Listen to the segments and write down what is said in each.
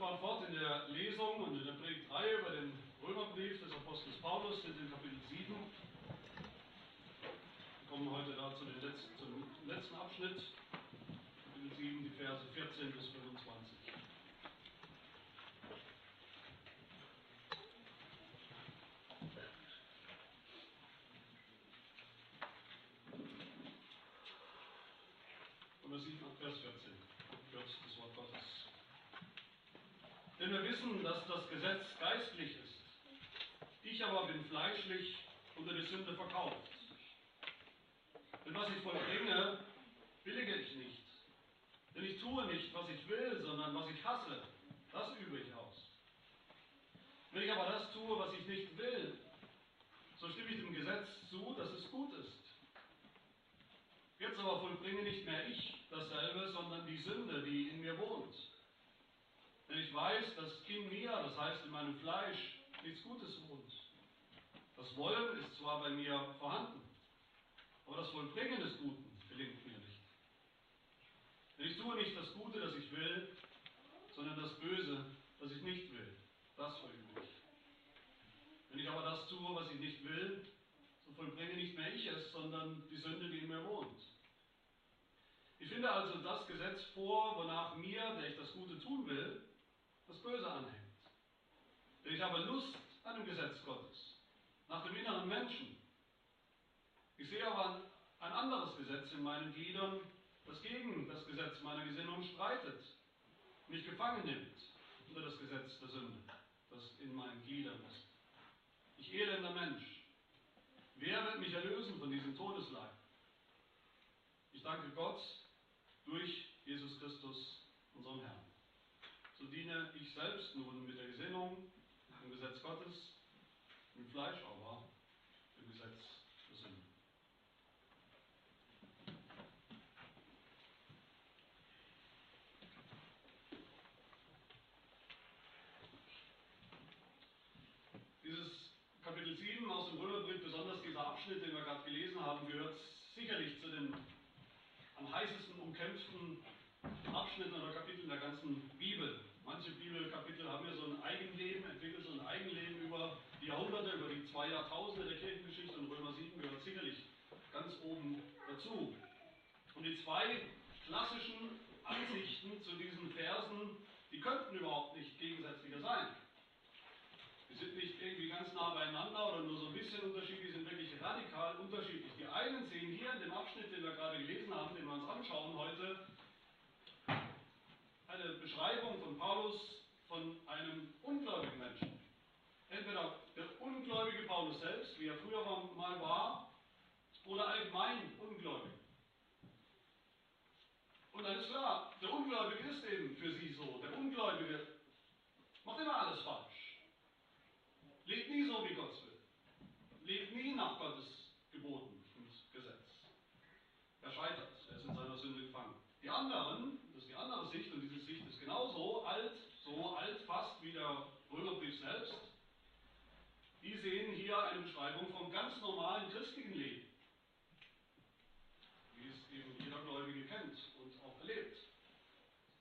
fahren fort in der Lesung und in der Predigtreihe über den Römerbrief des Apostels Paulus, sind in Kapitel 7. Wir kommen heute da zu den letzten, zum letzten Abschnitt, Kapitel 7, die Verse 14 bis 25. Und das sieht man Vers 14, kürzt das Wort Gottes. Denn wir wissen, dass das Gesetz geistlich ist. Ich aber bin fleischlich unter die Sünde verkauft. Denn was ich vollbringe, billige ich nicht. Denn ich tue nicht, was ich will, sondern was ich hasse, das übe ich aus. Wenn ich aber das tue, was ich nicht will, so stimme ich dem Gesetz zu, dass es gut ist. Jetzt aber vollbringe nicht mehr ich dasselbe, sondern die Sünde, die in mir wohnt. Denn ich weiß, dass in mir, das heißt in meinem Fleisch, nichts Gutes wohnt. Das Wollen ist zwar bei mir vorhanden, aber das Vollbringen des Guten gelingt mir nicht. Denn ich tue nicht das Gute, das ich will, sondern das Böse, das ich nicht will. Das verübe ich. Wenn ich aber das tue, was ich nicht will, so vollbringe nicht mehr ich es, sondern die Sünde, die in mir wohnt. Ich finde also das Gesetz vor, wonach mir, der ich das Gute tun will, das Böse anhängt. Denn ich habe Lust an dem Gesetz Gottes, nach dem inneren Menschen. Ich sehe aber ein anderes Gesetz in meinen Gliedern, das gegen das Gesetz meiner Gesinnung streitet, mich gefangen nimmt unter das Gesetz der Sünde, das in meinen Gliedern ist. Ich elender Mensch, wer wird mich erlösen von diesem Todesleib? Ich danke Gott durch Jesus Christus, unseren Herrn. So diene ich selbst nun mit der Gesinnung dem Gesetz Gottes, im Fleisch aber dem Gesetz der Sünde. Dieses Kapitel 7 aus dem Römerbrief, besonders dieser Abschnitt, den wir gerade gelesen haben, gehört sicherlich zu den am heißesten umkämpften Abschnitten oder Kapiteln der ganzen Bibel. Manche Bibelkapitel haben ja so ein Eigenleben, entwickelt so ein Eigenleben über die Jahrhunderte, über die zwei Jahrtausende der Kirchengeschichte und Römer 7 gehört sicherlich ganz oben dazu. Und die zwei klassischen Ansichten zu diesen Versen, die könnten überhaupt nicht gegensätzlicher sein. Die sind nicht irgendwie ganz nah beieinander oder nur so ein bisschen unterschiedlich, die sind wirklich radikal unterschiedlich. Die einen sehen hier in dem Abschnitt, den wir gerade gelesen haben, den wir uns anschauen heute, eine Beschreibung von Paulus von einem ungläubigen Menschen. Entweder der ungläubige Paulus selbst, wie er früher mal war, oder allgemein ungläubig. Und dann ist klar, der Ungläubige ist eben für sie so. Der Ungläubige macht immer alles falsch. Lebt nie so, wie Gott will. Lebt nie nach Gottes Geboten und Gesetz. Er scheitert, er ist in seiner Sünde gefangen. Die anderen, das ist die andere Sicht, und diese Sicht ist genauso alt, so alt fast wie der Römerbrief selbst, die sehen hier eine Beschreibung vom ganz normalen christlichen Leben, wie es eben jeder Gläubige kennt und auch erlebt.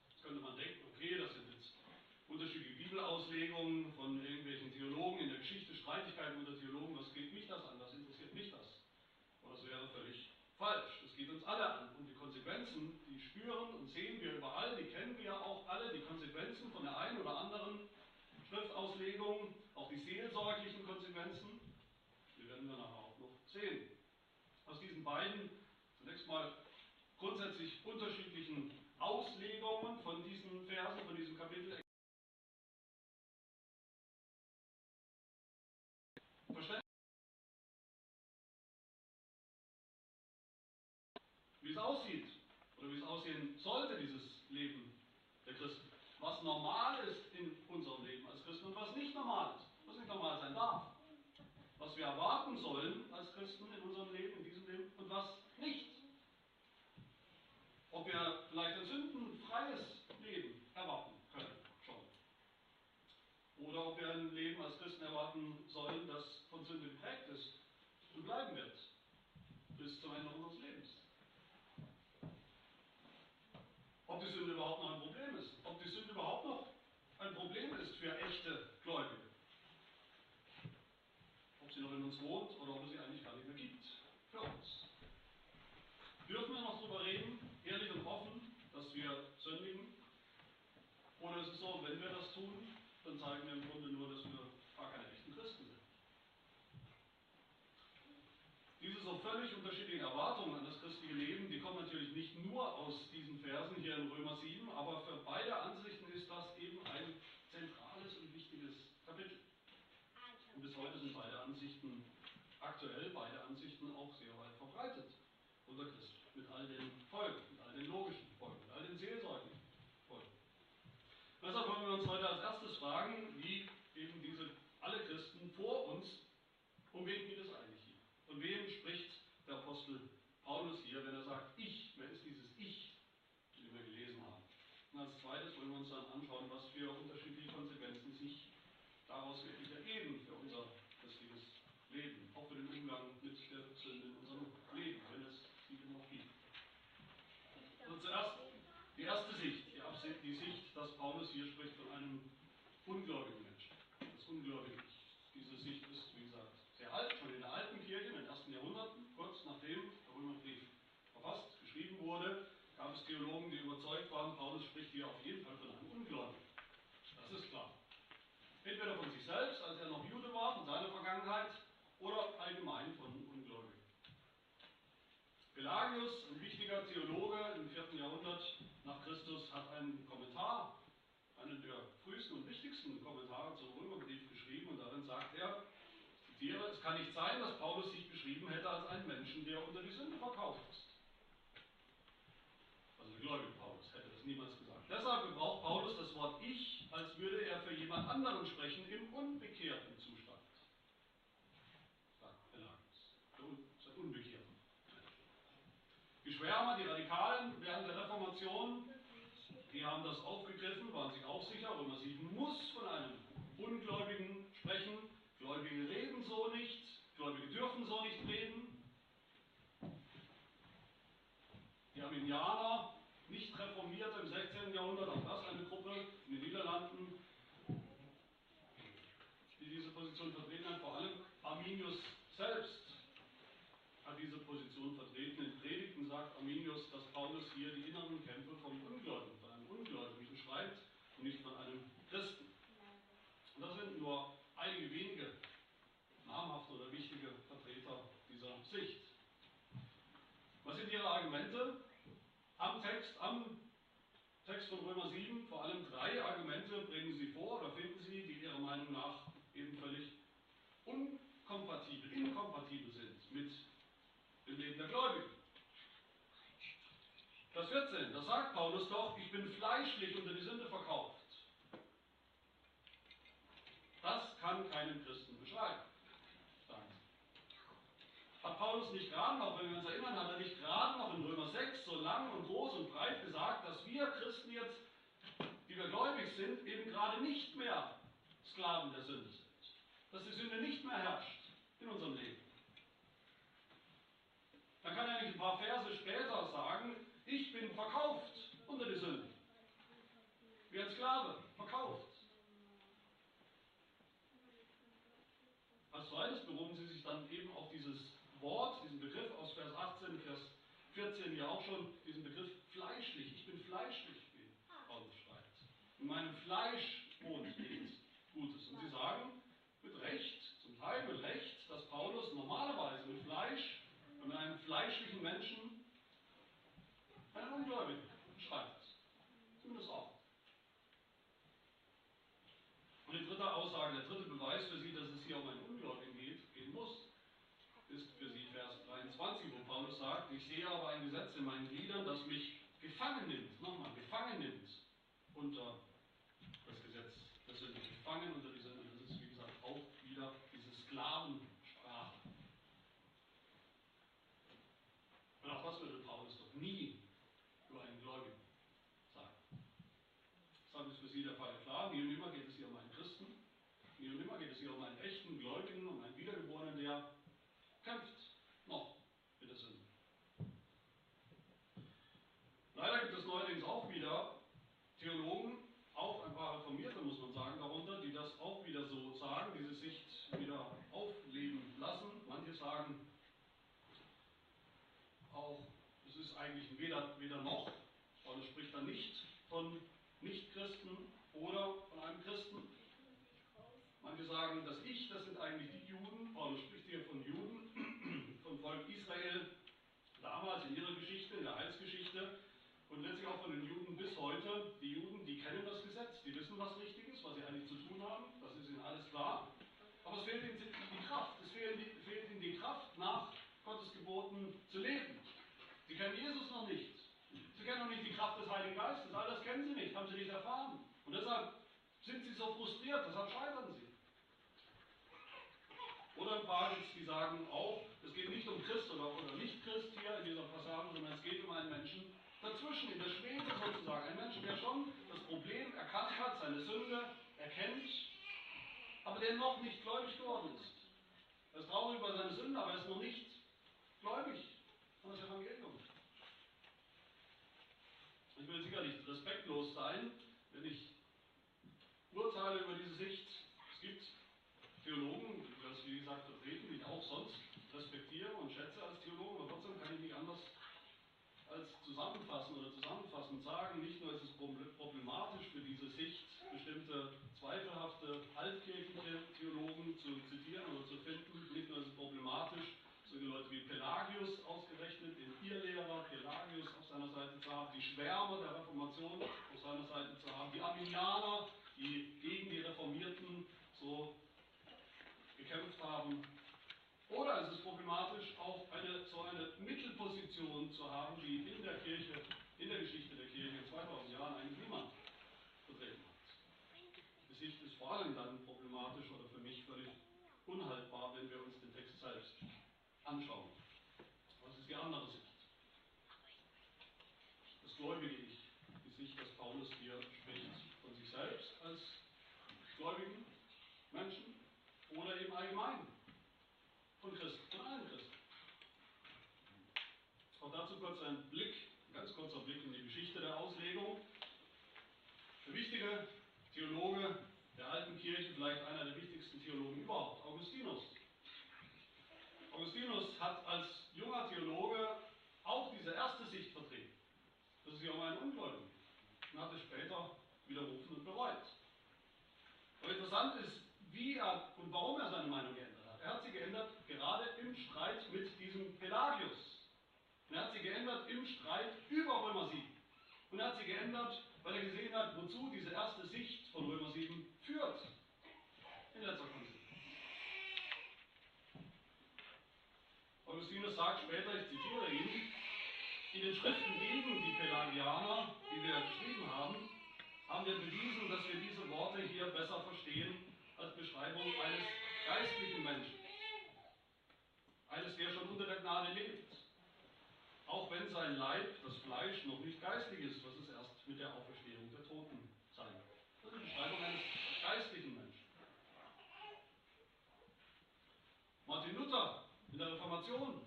Jetzt könnte man denken, okay, das sind jetzt unterschiedliche Bibelauslegungen von irgendwelchen Theologen in der Geschichte, Streitigkeiten unter Theologen, was geht mich das an, was interessiert mich das? Und das wäre völlig falsch. Das geht uns alle an. Und die Konsequenzen, die spüren und sehen wir überall, die kennen wir ja auch alle, die Konsequenzen von der einen oder anderen Schriftauslegung, auch die seelsorglichen Konsequenzen, die werden wir nachher auch noch sehen. Aus diesen beiden zunächst mal grundsätzlich unterschiedlichen Auslegungen von diesen Versen, von diesem Kapitel Verständlich? Wie es aussieht oder wie es aussehen sollte, dieses Leben der Christen. Normal ist in unserem Leben als Christen und was nicht normal ist, was nicht normal sein darf. Was wir erwarten sollen als Christen in unserem Leben, in diesem Leben und was nicht. Ob wir vielleicht ein sündenfreies Leben erwarten können, schon. Oder ob wir ein Leben als Christen erwarten sollen, das von Sünde geprägt ist und bleiben wird. Bis zum Ende unseres Lebens. Ob die Sünde überhaupt noch ein Problem ist. Ob die Sünde überhaupt noch ein uns wohnt oder ob es sie eigentlich gar nicht mehr gibt. Für uns. Dürfen wir noch darüber reden, ehrlich und offen, dass wir sündigen? Oder ist es so, wenn wir das tun, dann zeigen wir im Grunde nur, dass wir gar keine echten Christen sind? Diese so völlig unterschiedlichen Erwartungen an das christliche Leben, die kommen natürlich nicht nur aus diesen Versen hier in Römer 7, aber für beide Ansichten ist das eben ein zentrales und wichtiges Kapitel. Und bis heute sind beide Ansichten aktuell, beide Ansichten auch sehr weit verbreitet unter Christen. Mit all den Folgen, mit all den logischen Folgen, mit all den seelsorglichen Folgen. Deshalb wollen wir uns heute als erstes fragen, wie eben diese alle Christen vor uns, um wen geht es eigentlich hier? Von wem spricht der Apostel Paulus hier, wenn er sagt, ich, wer ist dieses Ich, die wir gelesen haben? Und als zweites wollen wir uns dann anschauen, was für unterschiedliche Konsequenzen sich daraus wirklich ergeben für unser christliches Leben, auch für den Umgang mit der Sünde in unserem Leben, wenn es sie denn noch gibt. Also zuerst die erste Sicht, die, die Sicht, dass Paulus hier spricht von einem ungläubigen Menschen. Das ungläubige. Diese Sicht ist, wie gesagt, sehr alt, schon in der alten Kirche, in den ersten Jahrhunderten, kurz nachdem der Römerbrief verfasst, geschrieben wurde, gab es Theologen, die überzeugt waren, Paulus spricht hier auf jeden Fall von einem Ungläubigen. Das ist klar. Entweder von sich selbst, als er noch Jude war, von seiner Vergangenheit, oder allgemein von Ungläubigen. Pelagius, ein wichtiger Theologe im 4. Jahrhundert nach Christus, hat einen Kommentar, einen der frühesten und wichtigsten Kommentare zum Römerbrief geschrieben und darin sagt er, zitiere, es kann nicht sein, dass Paulus sich beschrieben hätte als einen Menschen, der unter die Sünde verkauft ist. Also der gläubige Paulus hätte das niemals gesagt. Deshalb gebraucht Paulus das Wort Ich, als würde er für jemand anderen sprechen im unbekehrten Zustand. Sagt Pelagius. Der unbekehrten. Schwärmer, die Radikalen während der Reformation, die haben das aufgegriffen, waren sich auch sicher, Römer 7 muss von einem Ungläubigen sprechen. Gläubige reden so nicht, Gläubige dürfen so nicht reden. Die Arminianer, nicht reformiert im 16. Jahrhundert, auch das eine Gruppe in den Niederlanden, die diese Position vertreten hat, vor allem Arminius selbst hat diese Position vertreten. In Predigten sagt Arminius, dass Hier die inneren Kämpfe vom Ungläubigen, von einem Ungläubigen beschreibt und nicht von einem Christen. Und das sind nur einige wenige namhafte oder wichtige Vertreter dieser Sicht. Was sind ihre Argumente? Am Text, am Text von Römer 7 vor allem drei Argumente bringen sie vor oder finden sie, die ihrer Meinung nach eben völlig unkompatibel, inkompatibel sind mit dem Leben der Gläubigen. Vers 14, da sagt Paulus doch, ich bin fleischlich unter die Sünde verkauft. Das kann keinen Christen beschreiben. Hat Paulus nicht gerade noch, wenn wir uns erinnern, hat er nicht gerade noch in Römer 6 so lang und groß und breit gesagt, dass wir Christen jetzt, die wir gläubig sind, eben gerade nicht mehr Sklaven der Sünde sind. Dass die Sünde nicht mehr herrscht in unserem Leben. Dann kann er nicht ein paar Verse später sagen, ich bin verkauft unter die Sünde. Wie ein Sklave, verkauft. Als zweites berufen sie sich dann eben auf dieses Wort, diesen Begriff aus Vers 18, Vers 14 ja auch schon, diesen Begriff fleischlich. Ich bin fleischlich, wie Paulus schreibt. In meinem Fleisch wohnt nichts Gutes. Und sie sagen mit Recht, zum Teil mit Recht, dass Paulus normalerweise mit Fleisch und mit einem fleischlichen Menschen einen Ungläubigen beschreibt. Zumindest auch. Und die dritte Aussage, der dritte Beweis für sie, dass es hier um einen Ungläubigen geht, gehen muss, ist für sie Vers 23, wo Paulus sagt, ich sehe aber ein Gesetz in meinen Gliedern, das mich gefangen nimmt, nochmal, gefangen nimmt unter das Gesetz. Das sind gefangen Theologen, auch ein paar Reformierte, muss man sagen, darunter, die das auch wieder so sagen, diese Sicht wieder aufleben lassen. Manche sagen auch, es ist eigentlich weder, weder noch, weil es spricht dann nicht von Nichtchristen oder von einem Christen. Manche sagen, das Ich, das sind eigentlich die Juden. Paulus spricht hier von Juden, vom Volk Israel, damals in ihrer Geschichte, in der Heilsgeschichte und letztlich auch von den Juden bis heute. Kennen das Gesetz, die wissen, was richtig ist, was sie eigentlich zu tun haben, das ist ihnen alles klar. Aber es fehlt ihnen die Kraft, es fehlt, fehlt ihnen die Kraft, nach Gottes Geboten zu leben. Sie kennen Jesus noch nicht. Sie kennen noch nicht die Kraft des Heiligen Geistes. All das kennen sie nicht, haben sie nicht erfahren. Und deshalb sind sie so frustriert, deshalb scheitern sie. Oder ein paar, die sagen auch, es geht nicht um Christ oder, oder nicht Christ hier in dieser Passage, sondern es geht um einen Menschen dazwischen, in der Schwebe sozusagen. Ein Menschen, der schon das Problem erkannt hat, seine Sünde erkennt, aber der noch nicht gläubig geworden ist. Er ist traurig über seine Sünde, aber er ist noch nicht gläubig an das Evangelium. Ich will sicher nicht respektlos sein, wenn ich urteile über diese Sicht. Es gibt Theologen, die das wie gesagt vertreten, die ich auch sonst respektiere und schätze als Theologen, zusammenfassen oder zusammenfassend sagen, nicht nur ist es problematisch für diese Sicht, bestimmte zweifelhafte altkirchliche Theologen zu zitieren oder zu finden, nicht nur ist es problematisch, solche Leute wie Pelagius ausgerechnet, den Irrlehrer Pelagius auf seiner Seite zu haben, die Schwärmer der Reformation auf seiner Seite zu haben, die Arminianer, die gegen die Reformierten so gekämpft haben. Oder ist es problematisch, auch eine, so eine Mittelposition zu haben, die in der Kirche, in der Geschichte der Kirche in 2000 Jahren eigentlich niemand vertreten hat. Sicht ist vor allem dann problematisch oder für mich völlig unhaltbar, wenn wir uns den Text selbst anschauen. Was ist die andere Sicht? Das gläubige Ich, die Sicht, dass Paulus hier spricht von sich selbst als gläubigen Menschen oder eben allgemein von Christen, von allen Christen. Auch dazu kurz ein Blick, ein ganz kurzer Blick in die Geschichte der Auslegung. Der wichtige Theologe der alten Kirche, vielleicht einer der wichtigsten Theologen überhaupt, Augustinus. Augustinus hat als junger Theologe auch diese erste Sicht vertreten. Das ist ja um einen Ungläubigen. Und hat es später widerrufen und bereut. Aber interessant ist, wie er und warum er seine Meinung geändert hat. Er hat sie geändert gerade im Streit mit diesem Pelagius. Und er hat sie geändert im Streit über Römer 7. Und er hat sie geändert, weil er gesehen hat, wozu diese erste Sicht von Römer 7 führt. In letzter Konsequenz. Augustinus sagt später, ich zitiere ihn, in den Schriften gegen die Pelagianer, die wir geschrieben haben, haben wir bewiesen, dass wir diese Worte hier besser verstehen als Beschreibung eines geistlichen Menschen. Eines, der schon unter der Gnade lebt. Auch wenn sein Leib, das Fleisch, noch nicht geistlich ist, was es erst mit der Auferstehung der Toten sein wird. Das ist die Beschreibung eines geistlichen Menschen. Martin Luther in der Reformation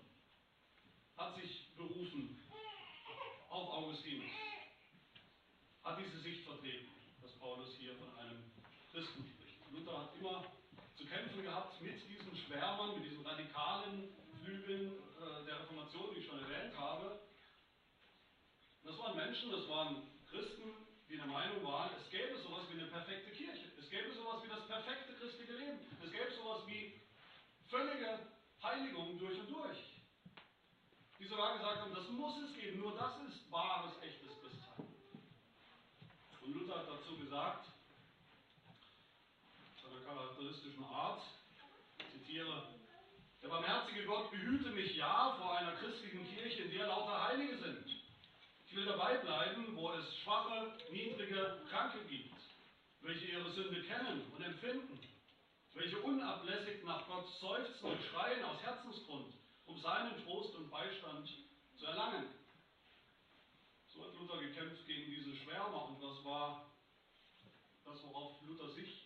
hat sich berufen auf Augustinus, hat diese Sicht vertreten, dass Paulus hier von einem Christen spricht. Luther hat immer zu kämpfen gehabt mit diesen Schwärmern, mit diesen radikalen Flügeln Reformation, die ich schon erwähnt habe. Das waren Menschen, das waren Christen, die der Meinung waren, es gäbe sowas wie eine perfekte Kirche. Es gäbe sowas wie das perfekte christliche Leben. Es gäbe sowas wie völlige Heiligung durch und durch. Die sogar gesagt haben, das muss es geben, nur das ist wahres, echtes Christsein. Und Luther hat dazu gesagt, seiner charakteristischen Art, ich zitiere, der barmherzige Gott behüte mich ja vor einer christlichen Kirche, in der lauter Heilige sind. Ich will dabei bleiben, wo es schwache, niedrige, Kranke gibt, welche ihre Sünde kennen und empfinden, welche unablässig nach Gott seufzen und schreien aus Herzensgrund, um seinen Trost und Beistand zu erlangen. So hat Luther gekämpft gegen diese Schwärmer und was war das, worauf Luther sich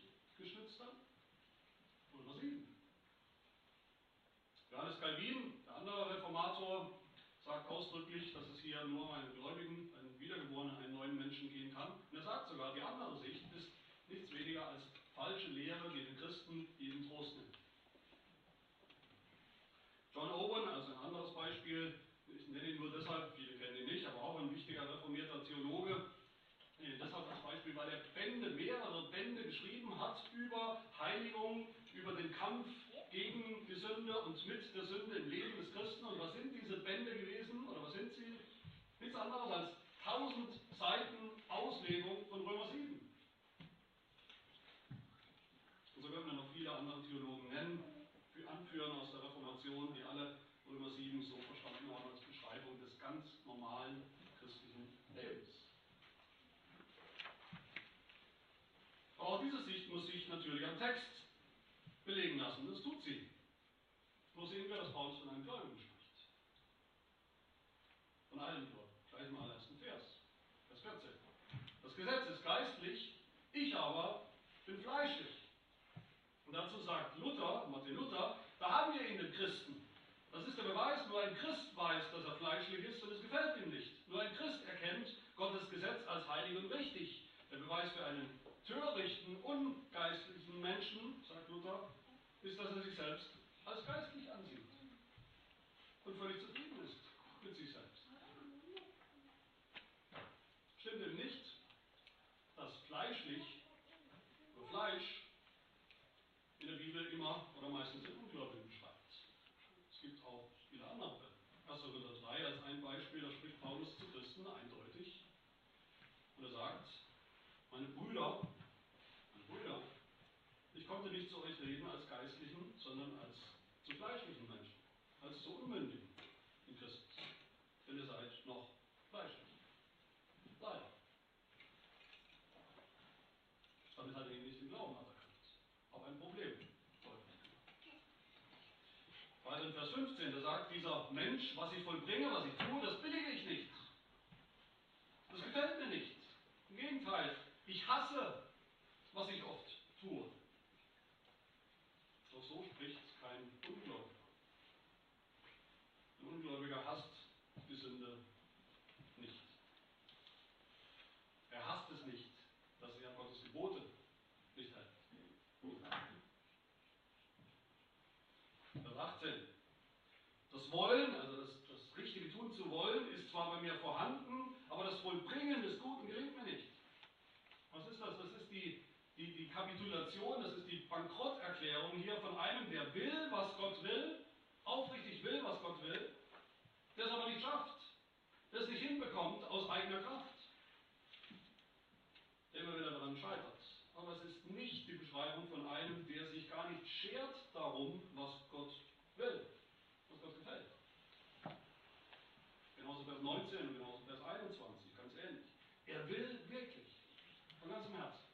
Johannes Calvin, der andere Reformator, sagt ausdrücklich, dass es hier nur um einen Gläubigen, einen Wiedergeborenen, einen neuen Menschen gehen kann. Und er sagt sogar, die andere Sicht ist nichts weniger als falsche Lehre, die den Christen jeden Trost nimmt. John Owen, also ein anderes Beispiel, ich nenne ihn nur deshalb, viele kennen ihn nicht, aber auch ein wichtiger reformierter Theologe, äh, deshalb als Beispiel, weil er Bände, mehrere Bände geschrieben hat über Heiligung, über den Kampf gegen die Sünde und mit sind sie? Nichts anderes als 1000 Seiten Auslegung von Römer 7. Und so können wir noch viele andere Theologen nennen, anführen aus der Reformation, die alle Römer 7 so verstanden haben als Beschreibung des ganz normalen christlichen Lebens. Aber auch diese Sicht muss sich natürlich am Text belegen lassen. Das tut sie. So sehen wir, dass Paulus von einem Gläubigen spricht. Von allen Gläubigen. Gleich im allerersten Vers. Vers 14. Das Gesetz ist geistlich, ich aber bin fleischlich. Und dazu sagt Luther, Martin Luther, da haben wir ihn, den Christen. Das ist der Beweis, nur ein Christ weiß, dass er fleischlich ist und es gefällt ihm nicht. Nur ein Christ erkennt Gottes Gesetz als heilig und richtig. Der Beweis für einen törichten, ungeistlichen Menschen, sagt Luther, ist, dass er sich selbst als geistlich ansieht und völlig zufrieden ist mit sich selbst. Stimmt ihm nicht, dass fleischlich oder Fleisch in der Bibel immer oder meistens den Ungläubigen beschreibt. Es gibt auch viele andere Fälle. 1. Korinther 3 als ein Beispiel, da spricht Paulus zu Christen eindeutig. Und er sagt, meine Brüder, meine Brüder, ich konnte nicht zu euch reden als Geistlichen, sondern als zu fleischlichen Menschen, als zu Unmündigen in Christus. Denn ihr seid noch fleischlich. Leider. Damit hat er ihn nicht im Glauben anerkannt. Auch ein Problem. Weiter in Vers 15, da sagt dieser Mensch, was ich vollbringe, was ich tue, das billige ich nicht. Das gefällt mir nicht. Im Gegenteil, ich hasse, was ich oft tue. Doch so spricht kein Ungläubiger. Ein Ungläubiger hasst die Sünde nicht. Er hasst es nicht, dass er Gottes Gebote nicht hält. Vers 18. Das Wollen, also das, das richtige Tun zu wollen, ist zwar bei mir vorhanden, aber das Vollbringen des Guten gelingt mir nicht. Was ist das? Das ist die, die, die Kapitulation, das ist die Bankrotterklärung hier von einem, der will, was Gott will, aufrichtig will, was Gott will, der es aber nicht schafft, der es nicht hinbekommt aus eigener Kraft, immer wieder daran scheitert. Aber es ist nicht die Beschreibung von einem, der sich gar nicht schert darum, was Gott will, was Gott gefällt. Genauso Vers 19 und genauso Vers 21, ganz ähnlich. Er will wirklich, von ganzem Herzen.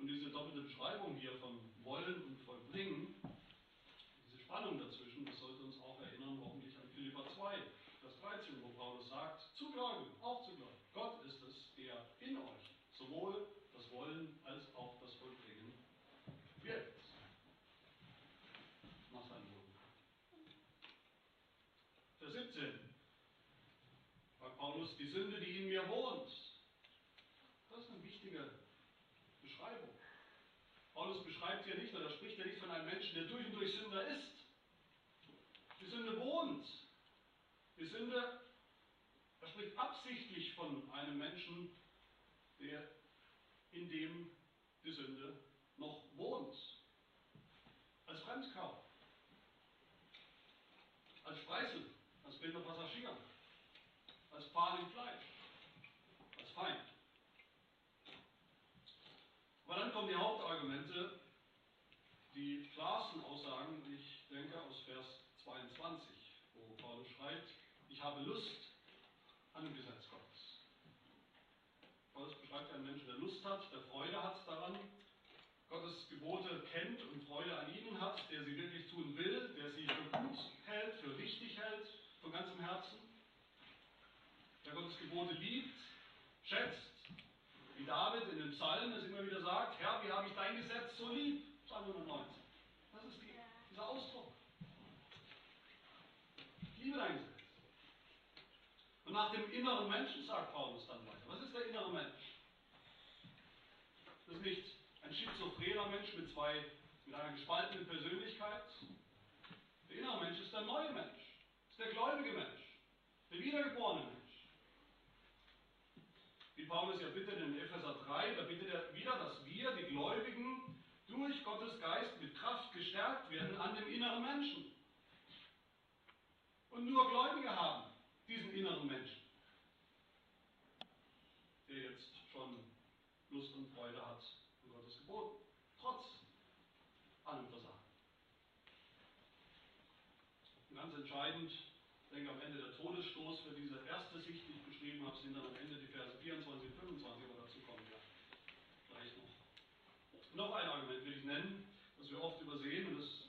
Und diese doppelte Beschreibung hier von Wollen und Vollbringen, diese Spannung dazwischen, das sollte uns auch erinnern, hoffentlich an Philippa 2, Vers 13, wo Paulus sagt, zu Gläubigen, auch zu Gläubigen. Gott ist es, der in euch sowohl das Wollen als auch das Vollbringen wirkt. Nach seinem Willen. Vers 17 sagt Paulus, die Sünde, die in mir wohnt. Das ist eine wichtige Beschreibung. Paulus beschreibt hier nicht, oder spricht hier nicht von einem Menschen, der durch und durch Sünder ist. Die Sünde wohnt die Sünde, er spricht absichtlich von einem Menschen, der in dem die Sünde noch wohnt. Als Fremdkörper, als Spreißel, als blinder Passagier, als Pfahl im Fleisch, als Feind. Aber dann kommen die Hauptargumente, die klarsten Aussagen, ich denke, aus Vers 22, wo Paulus schreibt, ich habe Lust an dem Gesetz Gottes. Paulus beschreibt einen Menschen, der Lust hat, der Freude hat daran, Gottes Gebote kennt und Freude an ihnen hat, der sie wirklich tun will, der sie für gut hält, für richtig hält, von ganzem Herzen, der Gottes Gebote liebt, schätzt, David in den Psalmen es immer wieder sagt, Herr, wie habe ich dein Gesetz so lieb? Psalm 119. Das ist die, dieser Ausdruck. Ich liebe dein Gesetz. Und nach dem inneren Menschen sagt Paulus dann weiter. Was ist der innere Mensch? Das ist nicht ein schizophrener Mensch mit zwei, mit einer gespaltenen Persönlichkeit. Der innere Mensch ist der neue Mensch, ist der gläubige Mensch, der wiedergeborene Mensch. Paulus ja bittet in Epheser 3, da bittet er wieder, dass wir, die Gläubigen, durch Gottes Geist mit Kraft gestärkt werden an dem inneren Menschen. Und nur Gläubige haben diesen inneren Menschen, der jetzt schon Lust und Freude hat in Gottes Geboten, trotz allem Versagen. Und ganz entscheidend, ich denke am Ende der Todesstoß für diese erste Sicht, die ich beschrieben habe, sind dann am Ende die Verse 24 und 25, aber dazu kommen wir gleich noch. Noch ein Argument will ich nennen, das wir oft übersehen und das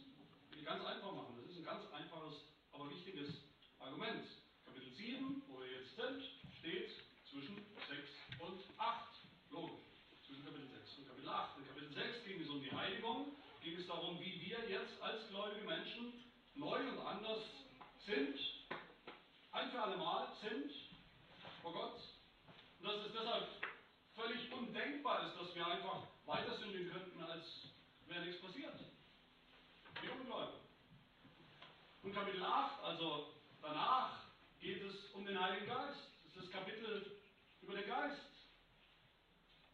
will ich ganz einfach machen. Das ist ein ganz einfaches, aber wichtiges Argument. Kapitel 7, wo wir jetzt sind, steht zwischen 6 und 8. Logisch. Zwischen Kapitel 6 und Kapitel 8. In Kapitel 6 ging es um die Heiligung, ging es darum, wie wir jetzt als gläubige Menschen neu und anders sind, ein für alle Mal sind vor Gott. Und dass es deshalb völlig undenkbar ist, dass wir einfach weiter sündigen könnten, als wäre nichts passiert. Wie Ungläubige. Und Kapitel 8, also danach, geht es um den Heiligen Geist. Das ist das Kapitel über den Geist.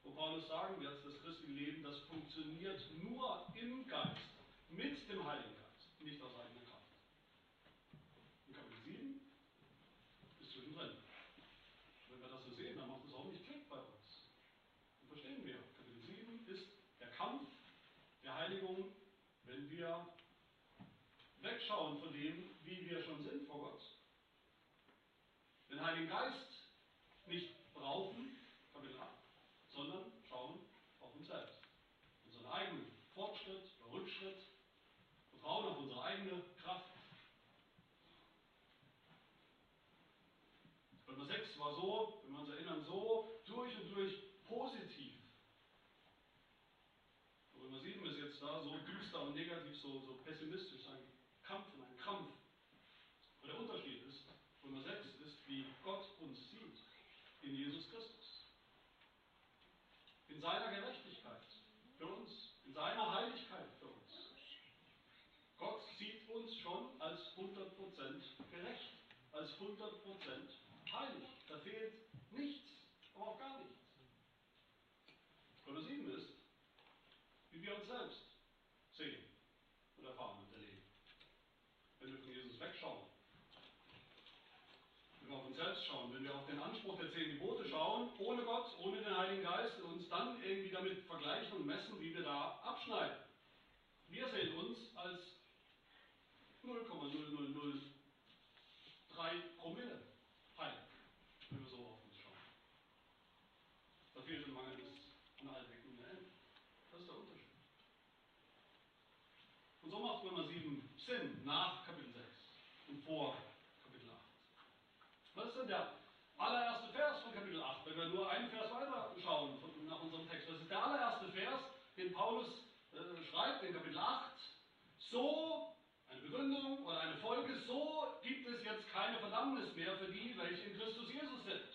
Wo Paulus sagen wird, das christliche Leben, das funktioniert nur im Geist, mit dem Heiligen Geist, nicht aus eigener Kraft. In Kapitel 7 ist zwischendrin. Wenn wir das so sehen, dann macht es auch nicht Klick bei uns. Dann verstehen wir, Kapitel 7 ist der Kampf der Heiligung, wenn wir wegschauen von dem, wie wir schon sind vor Gott. Den Heiligen Geist nicht brauchen, Kapitel 8, sondern schauen auf uns selbst. Unseren eigenen Fortschritt, Rückschritt, vertrauen auf unsere eigene Kraft. Römer 6 war so, wenn wir uns erinnern, so durch und durch positiv. Römer 7 ist jetzt da so düster und negativ, so, so pessimistisch, ein Kampf und ein Krampf. Und der Unterschied ist, Römer 6 ist, wie Gott uns sieht in Jesus Christus. In seiner Gerechtigkeit für uns, in seiner Heiligkeit für uns. Gott sieht uns schon als 100% gerecht, als 100% heilig. Da fehlt nichts, aber auch gar nichts. Römer 7 ist, wie wir uns selbst sehen und erfahren und erleben. Wenn wir von Jesus wegschauen, wenn wir auf uns selbst schauen, wenn wir auf den Anspruch der zehn Gebote schauen, ohne Gott, ohne den Heiligen Geist, und uns dann irgendwie damit vergleichen und messen, wie wir da abschneiden. Wir sehen uns als 0,0003 Promille heilig, wenn wir so auf uns schauen. Da fehlt ein Mangel an Allwecken und Ende. Das ist der Unterschied. Und so macht Römer 7 Sinn nach Kapitel 6 und vor Kapitel 8. Was ist denn der allererste Vers von Kapitel 8? Wenn wir nur einen Vers weiter schauen nach unserem Text. Das ist der allererste Vers, den Paulus äh, schreibt in Kapitel 8. So, eine Begründung oder eine Folge, so gibt es jetzt keine Verdammnis mehr für die, welche in Christus Jesus sind.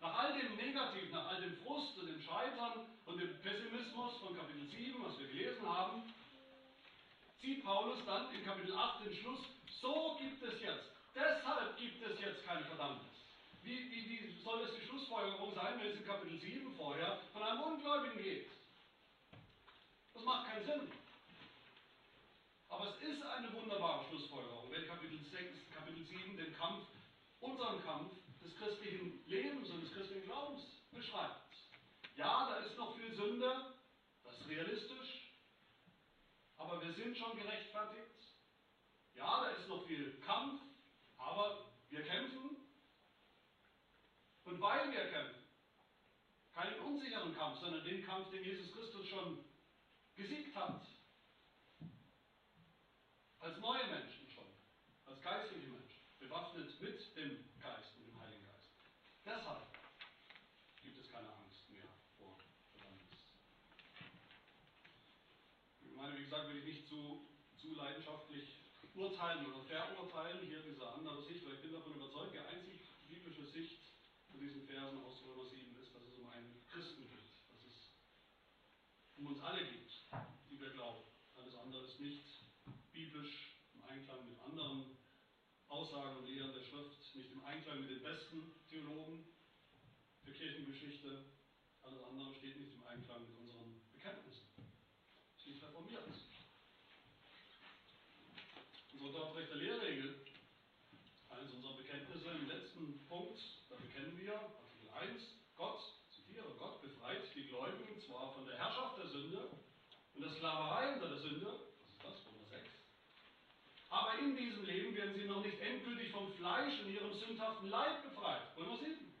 Nach all dem Negativ, nach all dem Frust und dem Scheitern und dem Pessimismus von Kapitel 7, was wir gelesen haben, zieht Paulus dann in Kapitel 8 den Schluss, so gibt es jetzt, deshalb gibt es jetzt keine Verdammnis. Wie, wie, wie soll das die Schlussfolgerung sein, wenn es in Kapitel 7 vorher von einem Ungläubigen geht? Das macht keinen Sinn. Aber es ist eine wunderbare Schlussfolgerung, wenn Kapitel 6, Kapitel 7 den Kampf, unseren Kampf des christlichen Lebens und des christlichen Glaubens beschreibt. Ja, da ist noch viel Sünde, das ist realistisch, aber wir sind schon gerechtfertigt. Ja, da ist noch viel Kampf, aber wir kämpfen. Und weil wir kämpfen, keinen unsicheren Kampf, sondern den Kampf, den Jesus Christus schon gesiegt hat, als neue Menschen schon, als geistliche Menschen, bewaffnet mit dem Geist und dem Heiligen Geist. Deshalb gibt es keine Angst mehr vor Verdammnis. Ich meine, wie gesagt, will ich nicht zu, zu leidenschaftlich urteilen oder verurteilen, hier diese andere Sicht, weil ich bin davon überzeugt, die einzig biblische Sicht zu diesen Versen aus Römer 7 ist, dass es um einen Christen geht, um uns alle geht, die wir glauben. Alles andere ist nicht biblisch im Einklang mit anderen Aussagen und Lehren der Schrift, nicht im Einklang mit den besten Theologen. Für Kirchengeschichte. Alles andere steht nicht im Einklang mit unseren Bekenntnissen. Es ist nicht reformiert. Unsere Dortrechter Lehrregel, eines unserer Bekenntnisse im letzten Punkt, da bekennen wir, Artikel 1, Gott, zitiere, Gott befreit die Gläubigen zwar von der Herrschaft der Sünde und der Sklaverei unter der Sünde, das ist das, Römer 6, aber in diesem Leben werden sie noch nicht endgültig vom Fleisch und ihrem sündhaften Leib befreit. Römer 7.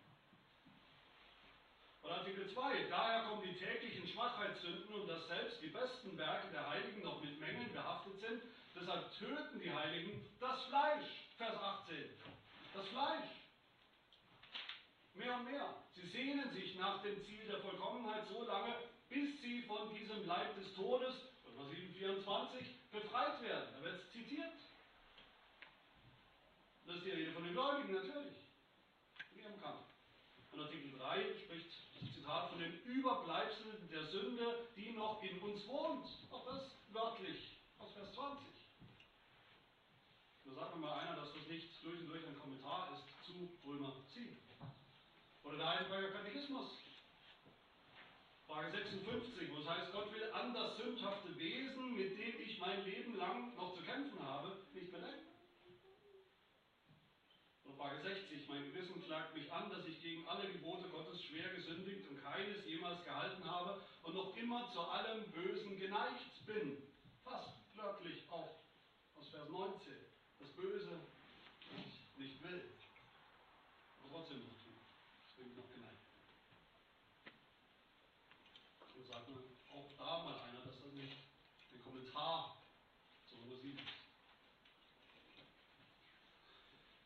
Und Artikel 2. Daher kommen die täglichen Schwachheitssünden und dass selbst die besten Werke der Heiligen noch mit Mängeln behaftet sind. Deshalb töten die Heiligen das Fleisch. Vers 18. Das Fleisch. Mehr und mehr. Sie sehnen sich nach dem Ziel der Vollkommenheit so lange, bis sie von diesem Leib des Todes, Römer 7, 24, befreit werden. Da wird es zitiert. Das ist die Rede von den Gläubigen, natürlich. In ihrem Kampf. Und Artikel 3 spricht, Zitat, von den Überbleibseln der Sünde, die noch in uns wohnt. Auch das wörtlich aus Vers 20. Da sagt mir mal einer, dass das nicht durch und durch ein Kommentar ist zu Römer 7. Oder der Heidelberger Katechismus. Frage 56, wo es heißt, Gott will an das sündhafte Wesen, mit dem ich mein Leben lang noch zu kämpfen habe, nicht bedenken. Und Frage 60, mein Gewissen klagt mich an, dass ich gegen alle Gebote Gottes schwer gesündigt und keines jemals gehalten habe und noch immer zu allem Bösen geneigt bin. Fast wörtlich auch aus Vers 19. Das Böse ich nicht will, aber trotzdem noch tun. Das bin ich noch geneigt. Und sagt man auch da mal einer, dass das nicht ein Kommentar zur Nummer 7 ist.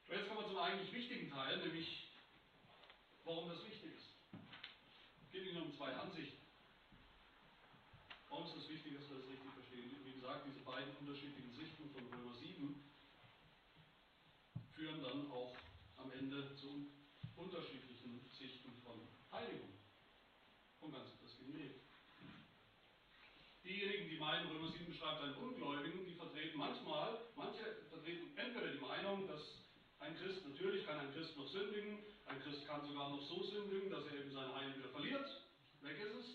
Und jetzt kommen wir zum eigentlich wichtigen Teil, nämlich warum das wichtig ist. Es geht Ihnen um zwei Ansichten. Warum ist es wichtig, dass wir das richtig verstehen? Wie gesagt, diese beiden unterschiedlichen Sichten von Römer 7 führen dann auch am Ende zu unterschiedlichen Sichten von Heiligung vom ganzen christlichen Leben. Diejenigen, die meinen, Römer 7 beschreibt einen Ungläubigen, die vertreten manchmal, manche vertreten entweder die Meinung, dass ein Christ, natürlich kann ein Christ noch sündigen, ein Christ kann sogar noch so sündigen, dass er eben sein Heil wieder verliert, weg ist es.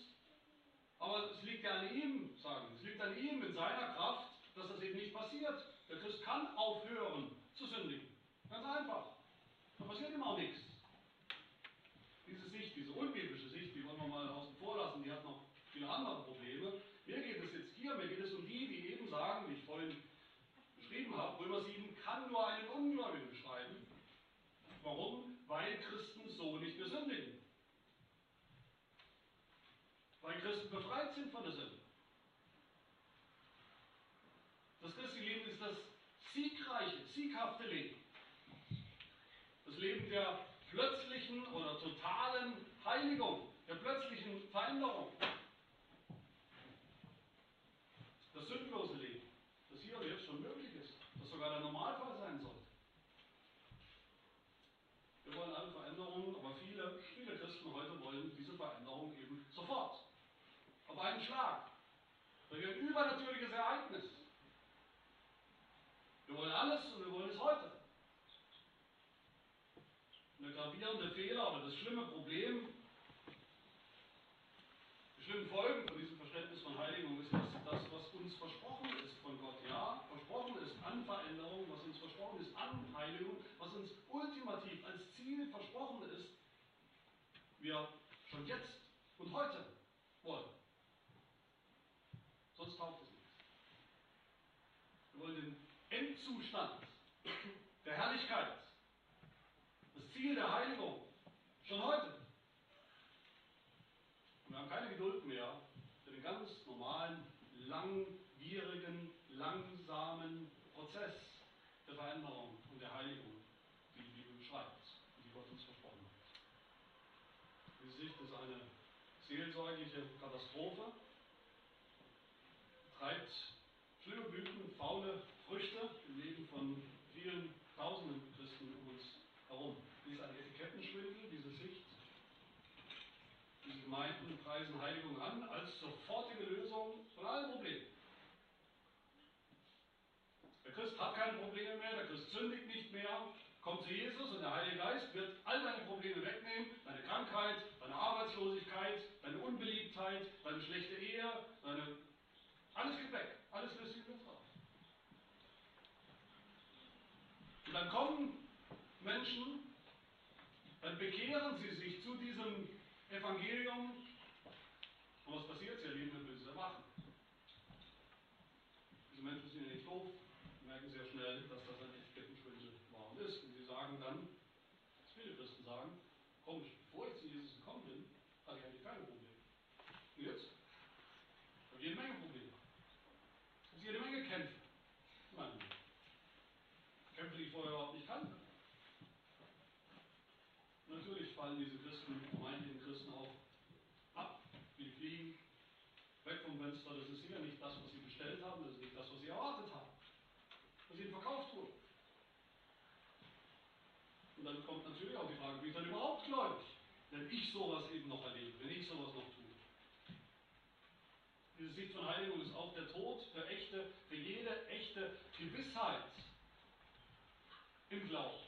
Aber es liegt ja an ihm, sagen es liegt an ihm, in seiner Kraft, dass das eben nicht passiert. Der Christ kann aufhören zu sündigen. Ganz einfach. Passiert ihm auch nichts. Diese Sicht, diese unbiblische Sicht, die wollen wir mal außen vor lassen, die hat noch viele andere Probleme. Mir geht es jetzt hier, mir geht es um die, die eben sagen, wie ich vorhin beschrieben habe, Römer 7 kann nur einen Ungläubigen beschreiben. Warum? Weil Christen so nicht mehr sündigen. Weil Christen befreit sind von der Sünde. Das christliche Leben ist das siegreiche, sieghafte Leben. Leben der plötzlichen oder totalen Heiligung, der plötzlichen Veränderung. Das sündlose Leben, das hier und jetzt schon möglich ist, das sogar der Normalfall sein sollte. Wir wollen alle Veränderungen, aber viele, viele Christen heute wollen diese Veränderung eben sofort. Auf einen Schlag. Durch ein übernatürliches Ereignis. Wir wollen alles und wir wollen es heute. Gravierende Fehler oder das schlimme Problem, die schlimmen Folgen von diesem Verständnis von Heiligung ist, dass das, was uns versprochen ist von Gott, ja, versprochen ist an Veränderung, was uns versprochen ist an Heiligung, was uns ultimativ als Ziel versprochen ist, wir schon jetzt und heute wollen. Sonst taugt es nichts. Wir wollen den Endzustand der Herrlichkeit, das Ziel der Heiligung, schon heute. Und wir haben keine Geduld mehr für den ganz normalen, langwierigen, langsamen Prozess der Veränderung und der Heiligung, die die Bibel beschreibt und die Gott uns versprochen hat. Diese Sicht ist eine seelsorgliche Katastrophe, treibt Blüten, faule Früchte im Leben von vielen tausenden Christen um uns herum. Dies ist ein Etikettenschwindel, diese Sicht. Diese Gemeinden preisen Heiligung an als sofortige Lösung von allen Problemen. Der Christ hat keine Probleme mehr, der Christ sündigt nicht mehr, komm zu Jesus und der Heilige Geist wird all deine Probleme wegnehmen, deine Krankheit, deine Arbeitslosigkeit, deine Unbeliebtheit, deine schlechte Ehe, deine alles geht weg, alles löst sich Luft auf. Und dann kommen Menschen, dann bekehren sie sich zu diesem Evangelium. Und was passiert? Sie erleben ein böses Erwachen. Diese Menschen sind ja nicht doof, merken sehr schnell, dass das ein echt Gettenschwindel ist. Und sie sagen dann, was viele Christen sagen, komisch, bevor ich zu Jesus gekommen bin, hatte ich eigentlich keine Probleme. Und jetzt? Ich habe jede Menge Probleme. Ich habe jede Menge Kämpfe. Nein. Kämpfe, die ich vorher überhaupt nicht kannte. Natürlich fallen diese Christen, vermeintlichen Christen auch ab, wie fliegen, Fenster. Das ist sicher nicht das, was sie bestellt haben, das ist nicht das, was sie erwartet haben, was ihnen verkauft wurde. Und dann kommt natürlich auch die Frage, bin ich dann überhaupt gläubig, wenn ich sowas eben noch erlebe, wenn ich sowas noch tue. Diese Sicht von Heiligung ist auch der Tod für echte, für jede echte Gewissheit im Glauben.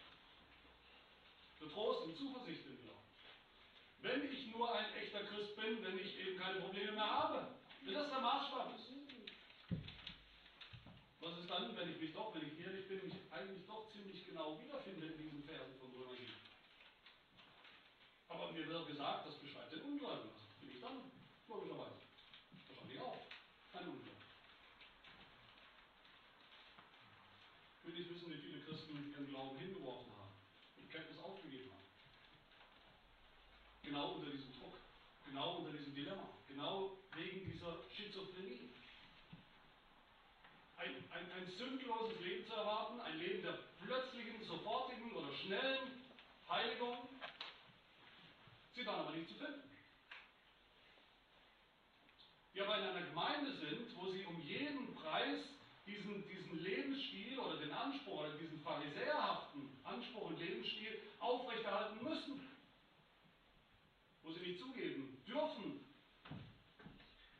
Für Trost und Zuversicht im Glauben. Wenn ich nur ein echter Christ bin, wenn ich eben keine Probleme mehr habe. Das der Maßstab ist. Was ist dann, wenn ich mich doch, wenn ich ehrlich bin, mich eigentlich doch ziemlich genau wiederfinde in diesen Versen von Römer 7? Aber mir wird gesagt, das beschreibt den Ungläubigen. Was bin ich dann? Logischerweise. Wahrscheinlich auch. Kein Ungläubiger. Ich will nicht wissen, wie viele Christen ihren Glauben hingeworfen haben, die Kenntnis aufgegeben haben. Genau unter diesem Druck, genau unter diesem Dilemma, genau wegen dieser Schizophrenie. Sündloses Leben zu erwarten, ein Leben der plötzlichen, sofortigen oder schnellen Heiligung, sie dann aber nicht zu finden. Wir aber in einer Gemeinde sind, wo sie um jeden Preis diesen, diesen Lebensstil oder den Anspruch oder diesen pharisäerhaften Anspruch und Lebensstil aufrechterhalten müssen. Wo sie nicht zugeben dürfen,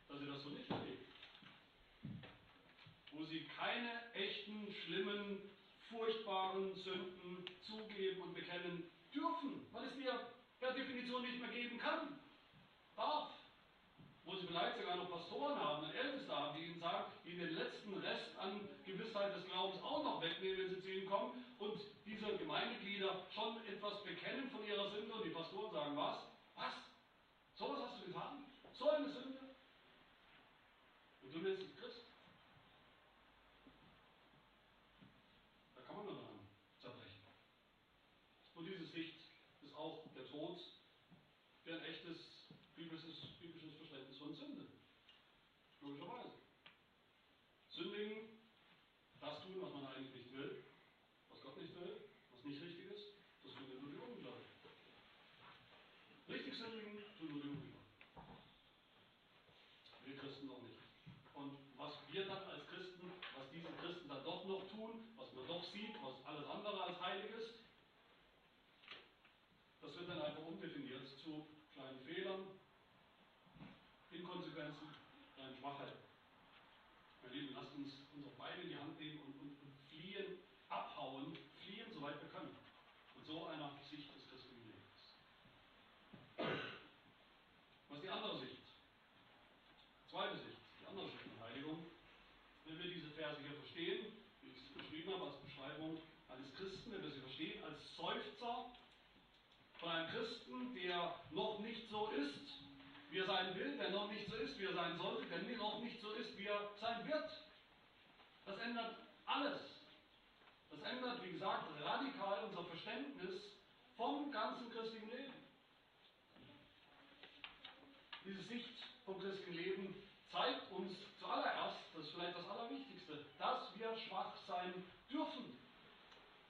dass sie das so nicht erleben. Wo sie keine echten, schlimmen, furchtbaren Sünden zugeben und bekennen dürfen, weil es mir per Definition nicht mehr geben kann, darf wo sie vielleicht sogar noch Pastoren haben, ein Älteste haben, die ihnen sagen, ihnen den letzten Rest an Gewissheit des Glaubens auch noch wegnehmen, wenn sie zu ihnen kommen und diese Gemeindeglieder schon etwas bekennen von ihrer Sünde und die Pastoren sagen, was? Was? So was hast du getan? So eine Sünde? Und du nennst dich Christ? Da kann man nur dran zerbrechen. Und diese Sicht ist auch der Tod für ein echtes biblisches, biblisches Verständnis von Sünde. Logischerweise. Sündigen, das tun, was man eigentlich nicht will, was Gott nicht will, was nicht richtig ist, das tun nur die Ungläubigen. Richtig sündigen tun nur die Ungläubigen. Wir Christen noch nicht. Und was wir dann als Christen, was diese Christen dann doch noch tun, was man doch sieht, was alles andere als heilig ist, das wird dann einfach umdefiniert zu kleinen Fehlern, Inkonsequenzen, kleinen Schwachheiten. Meine Lieben, lasst uns unsere Beine in die Hand nehmen und, und, und fliehen, abhauen, fliehen, soweit wir können. Und so einer Sicht des christlichen Lebens. Was ist die andere Sicht? Zweite Sicht, die andere Sicht der Heiligung. Wenn wir diese Verse hier verstehen, wie ich es beschrieben habe als Beschreibung eines Christen, wenn wir sie verstehen als Seufzer von einem Christen, der noch nicht so ist, wie er sein will, der noch nicht so ist, wie er sein sollte, der noch nicht so ist, wie er sein wird. Das ändert alles. Das ändert, wie gesagt, radikal unser Verständnis vom ganzen christlichen Leben. Diese Sicht vom christlichen Leben zeigt uns zuallererst, das ist vielleicht das Allerwichtigste, dass wir schwach sein dürfen,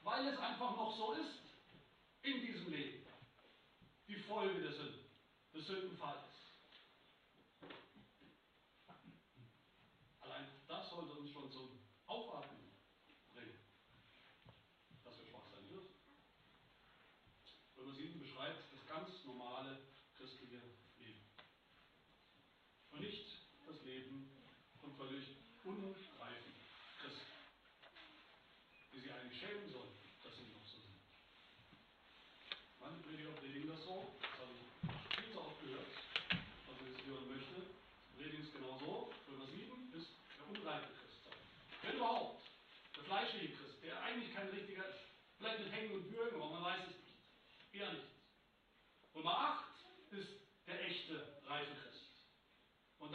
weil es einfach noch so ist in diesem Leben. Die Folge der Sünde, des Sündenfalls. Allein das sollte uns schon zum Aufatmen bringen, dass wir schwach sein dürfen. Römer 7 beschreibt das ganz normale christliche Leben. Und nicht das Leben von völlig unreifen Christen, die sie eigentlich schämen sollen, dass sie noch so sind.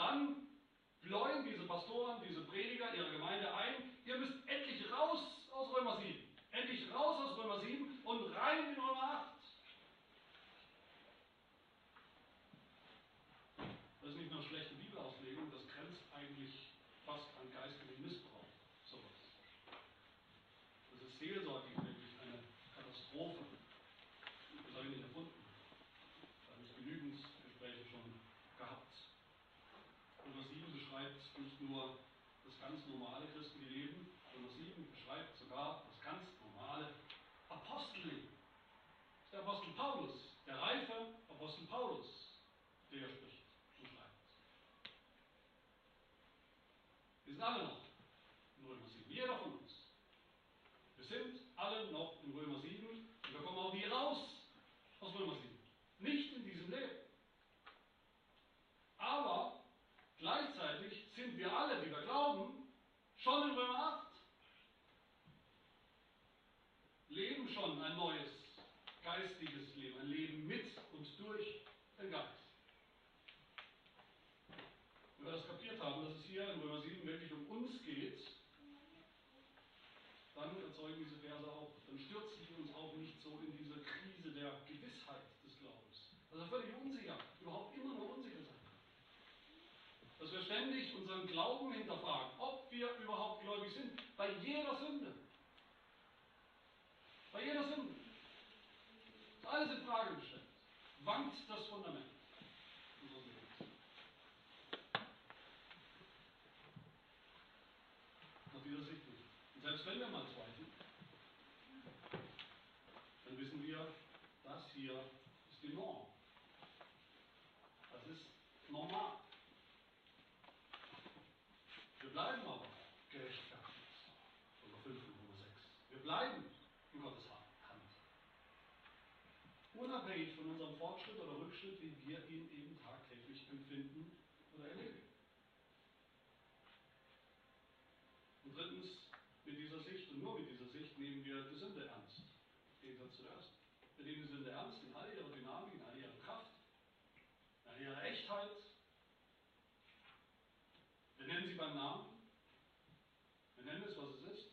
dann bläuen diese Pastoren, diese Prediger ihre Gemeinde ein, ihr müsst endlich raus aus Römer 7. Endlich raus aus Römer 7 und rein in Römer 8. Das ist nicht nur schlechte Bibelauslegung, das grenzt eigentlich fast an geistigen Missbrauch. Sowas. Das ist seelsorglich wirklich eine Katastrophe. Das habe ich nicht erfunden. Da habe ich genügend Gespräche schon gehabt. Römer 7 beschreibt nicht nur das ganz normale christliche Leben, Römer 7 beschreibt sogar das ganz normale Apostelleben. Das ist der Apostel Paulus, der reife Apostel Paulus, der spricht und schreibt. Wir sind alle noch in Römer 7, jeder von uns. Wir sind alle noch in Römer 7 und wir kommen auch nie raus aus Römer 7. Nicht in diesem Leben. Aber gleichzeitig sind wir alle, die wir glauben, schon in Römer 8. Leben schon ein neues geistiges Leben, ein Leben mit und durch den Geist. Wenn wir das kapiert haben, dass es hier in Römer 7 wirklich um uns geht, dann erzeugen diese Verse auch, dann stürzen die uns auch nicht so in diese Krise der Gewissheit des Glaubens. Also völlig unsicher, überhaupt immer nur unsicher sein. Dass wir ständig unseren Glauben hinterfragen, ob wir überhaupt gläubig sind, bei jeder Sünde. Bei jeder Sünde. Ist alles in Frage gestellt. Wankt das Fundament unseres Lebens. Sicht nicht. Und selbst wenn wir mal zweifeln, dann wissen wir, das hier ist die Norm. Das ist normal. Wir bleiben aber gerechtfertigt. Nummer 5 und Nummer 6. Wir bleiben in Gottes Hand. Unabhängig von unserem Fortschritt oder Rückschritt, wie wir ihn eben tagtäglich empfinden oder erleben. Und drittens, mit dieser Sicht und nur mit dieser Sicht nehmen wir die Sünde ernst. Im Gegensatz zu der ersten. Wir nehmen die Sünde ernst in all ihrer Dynamik, in all ihrer Kraft, in Echtheit. Wir nennen sie beim Namen. Wir nennen es, was es ist.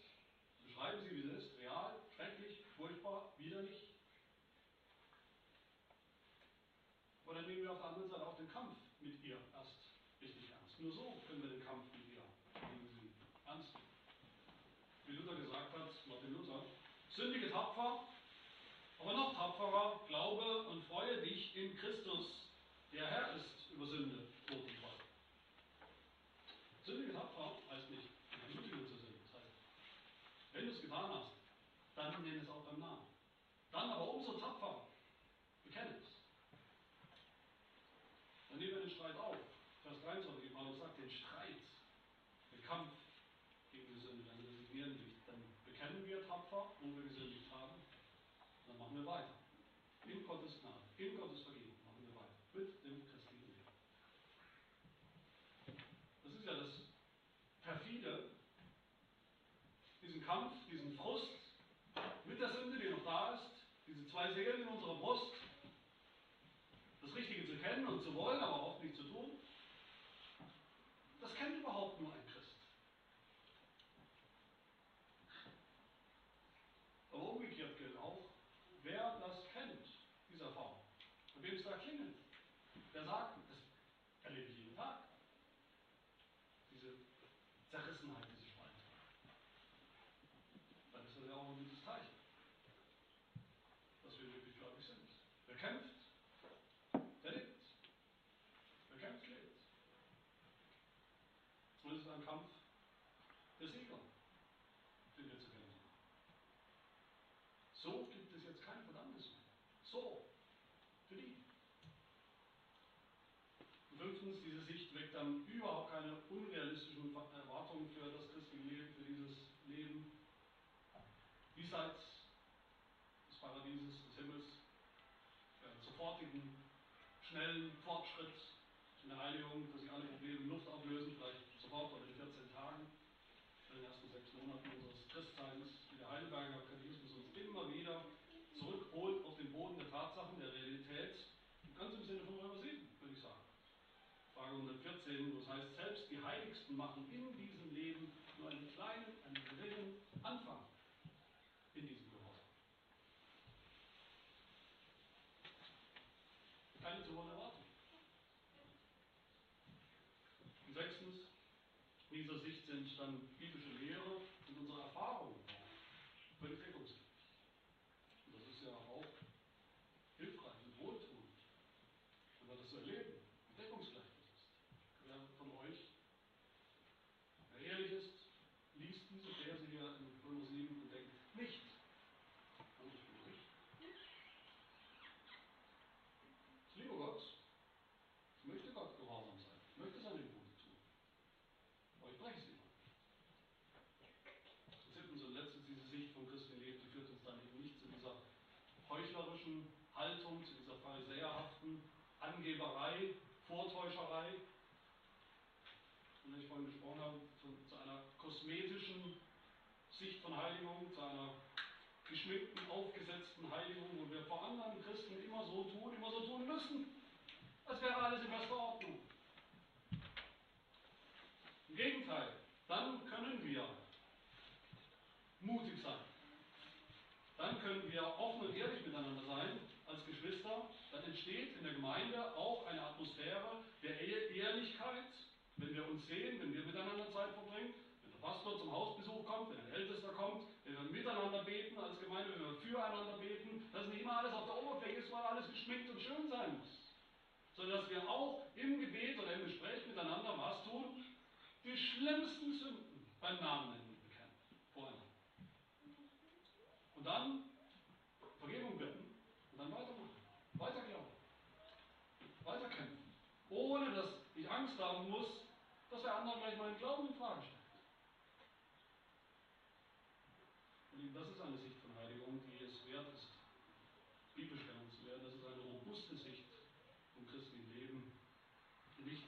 Beschreiben sie, wie es ist. Real, schrecklich, furchtbar, widerlich. Oder nehmen wir auf der anderen Seite auch den Kampf mit ihr erst richtig ernst. Nur so können wir den Kampf mit ihr gegen sie ernst nehmen. Wie Luther gesagt hat, Martin Luther, sündige tapfer, aber noch tapferer, glaube und freue dich in Christus, der Herr ist über Sünde, und Teufel. Sündige tapfer heißt nicht, Ermutigung zu sind. Das wenn du es getan hast, dann nenn es auch beim Namen. Dann aber umso tapferer, bekenne es. Dann nehmen wir den Streit auf. Vers 23, Paulus sagt, den Streit, den Kampf gegen die Sünde, dann resignieren wir. Dann bekennen wir tapfer, wo wir gesündigt haben. Dann machen wir weiter. In Gottes Gnade, in Gottes Vergebung machen wir weiter. Mit dem christlichen Leben. Das ist ja das perfide, diesen Kampf, diesen Frust mit der Sünde, die noch da ist, diese zwei Seelen in unserer Brust, das Richtige zu kennen und zu wollen, aber oft nicht zu tun, das kennt überhaupt nur ein Christ. Aber umgekehrt gilt auch, wer das kennt, diese Erfahrung, bei wem es da klingelt, der sagt, das erlebe ich jeden Tag. Diese Zerrissenheit, diese Spaltung. Dann ist das ja auch ein gutes Zeichen, dass wir wirklich gläubig sind. Wer kämpft, der lebt. Wer kämpft, lebt. Und es ist ein Kampf der Sieger, den wir zu kämpfen. So gibt es jetzt kein Verdammnis mehr. So, für die. Und fünftens, diese Sicht weckt dann überhaupt keine unrealistischen Erwartungen für das christliche Leben, für dieses Leben diesseits des Paradieses, des Himmels, für einen sofortigen, schnellen Fortschritt in der Heiligung, dass sich alle Probleme in Luft auflösen, vielleicht sofort oder in 14 Tagen, in den ersten sechs Monaten unseres Christseins, wie der Heidelberger Katechismus uns immer wieder zurückholt auf den Boden der Tatsachen, der Realität, ganz im Sinne von Römer 7, würde ich sagen. Frage 114, sind, das heißt, selbst die Heiligsten machen in diesem Leben nur einen kleinen, einen geringen Anfang in diesem Gehorsam. Keine zu hohen Erwartungen. Und sechstens, in dieser Sicht sind dann biblische Lehre und unsere Erfahrungen völlig deckungsgleich. Und das ist ja auch hilfreich und wohltuend, wenn wir das so erleben, wie deckungsgleich das ist. Wer von euch, wer ehrlich ist, liest diese Verse hier in Römer 7 und denkt nicht, also ich bin ich. Ich liebe Gott, ich möchte Gott gehorsam sein, ich möchte seine Gebote tun. Aber ich breche sie immer. Und siebtens und letztens, diese Sicht von Christen lebt, die führt uns dann eben nicht zu dieser heuchlerischen Haltung, zu dieser pharisäerhaften Angeberei, Vortäuscherei, von der ich vorhin gesprochen habe, zu, zu einer kosmetischen Sicht von Heiligung, zu einer geschminkten, aufgesetzten Heiligung, wo wir vor anderen Christen immer so tun, immer so tun müssen, als wäre alles in bester Ordnung. Im Gegenteil, dann können wir mutig sein. Dann können wir offen und ehrlich miteinander sein Geschwister. Dann entsteht in der Gemeinde auch eine Atmosphäre der Ehrlichkeit, wenn wir uns sehen, wenn wir miteinander Zeit verbringen, wenn der Pastor zum Hausbesuch kommt, wenn ein Ältester kommt, wenn wir miteinander beten als Gemeinde, wenn wir füreinander beten, dass nicht immer alles auf der Oberfläche ist, weil alles geschminkt und schön sein muss. Sondern dass wir auch im Gebet oder im Gespräch miteinander was tun? Die schlimmsten Sünden beim Namen nennen bekennen. Voreinander. Und dann Vergebung bitten und dann weitermachen. Weiter glauben. Weiter kämpfen. Ohne dass ich Angst haben muss, dass der andere gleich meinen Glauben in Frage stellt. Das ist eine Sicht von Heiligung, die es wert ist, biblisch kennenzulernen. Das ist eine robuste Sicht vom christlichen Leben, die nicht